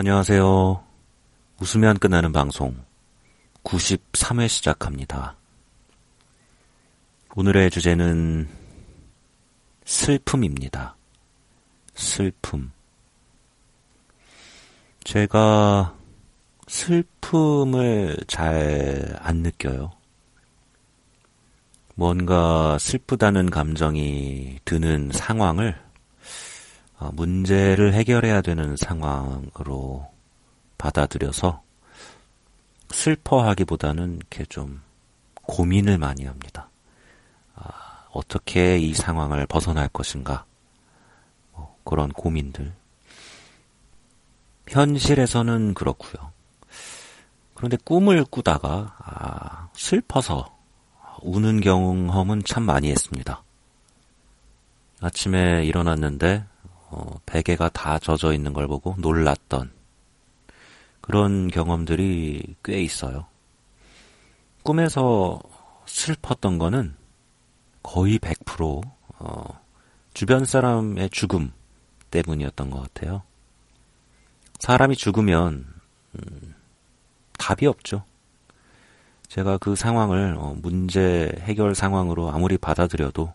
안녕하세요. 웃으면 끝나는 방송 93회 시작합니다. 오늘의 주제는 슬픔입니다. 슬픔. 제가 슬픔을 잘 안 느껴요. 뭔가 슬프다는 감정이 드는 상황을 어, 문제를 해결해야 되는 상황으로 받아들여서 슬퍼하기보다는 이렇게 좀 고민을 많이 합니다. 아, 어떻게 이 상황을 벗어날 것인가? 뭐 그런 고민들. 현실에서는 그렇고요. 그런데 꿈을 꾸다가 아, 슬퍼서 우는 경험은 참 많이 했습니다. 아침에 일어났는데 어, 베개가 다 젖어 있는 걸 보고 놀랐던 그런 경험들이 꽤 있어요. 꿈에서 슬펐던 거는 거의 100% 어, 주변 사람의 죽음 때문이었던 것 같아요. 사람이 죽으면 음, 답이 없죠. 제가 그 상황을 어, 문제 해결 상황으로 아무리 받아들여도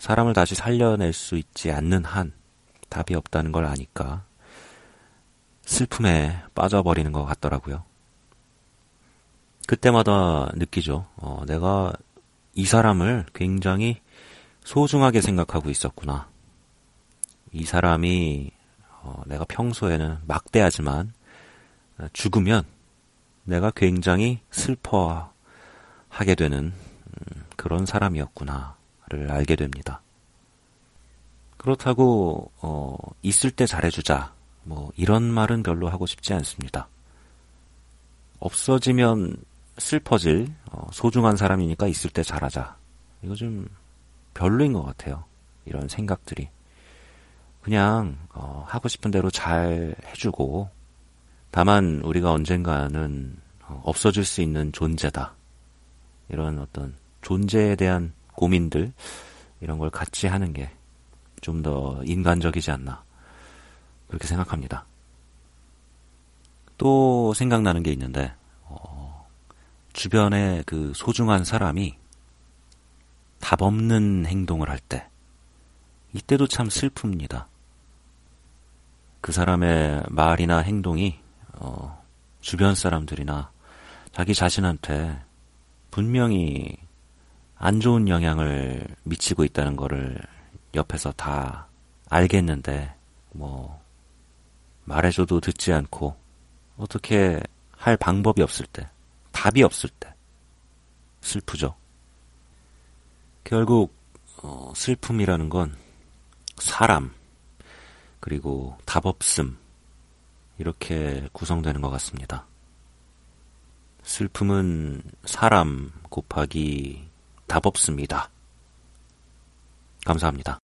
사람을 다시 살려낼 수 있지 않는 한 답이 없다는 걸 아니까 슬픔에 빠져버리는 것 같더라고요. 그때마다 느끼죠. 어, 내가 이 사람을 굉장히 소중하게 생각하고 있었구나. 이 사람이 어, 내가 평소에는 막대하지만 죽으면 내가 굉장히 슬퍼하게 되는 음, 그런 사람이었구나 를 알게 됩니다. 그렇다고 어, 있을 때 잘해주자 뭐 이런 말은 별로 하고 싶지 않습니다. 없어지면 슬퍼질 어, 소중한 사람이니까 있을 때 잘하자. 이거 좀 별로인 것 같아요. 이런 생각들이. 그냥 어, 하고 싶은 대로 잘 해주고 다만 우리가 언젠가는 어, 없어질 수 있는 존재다. 이런 어떤 존재에 대한 고민들 이런 걸 같이 하는 게 좀 더 인간적이지 않나 그렇게 생각합니다. 또 생각나는 게 있는데 어, 주변에 그 소중한 사람이 답 없는 행동을 할 때 이때도 참 슬픕니다. 그 사람의 말이나 행동이 어, 주변 사람들이나 자기 자신한테 분명히 안 좋은 영향을 미치고 있다는 거를 옆에서 다 알겠는데 뭐 말해줘도 듣지 않고 어떻게 할 방법이 없을 때 답이 없을 때 슬프죠. 결국 어, 슬픔이라는 건 사람 그리고 답 없음 이렇게 구성되는 것 같습니다. 슬픔은 사람 곱하기 답 없습니다. 감사합니다.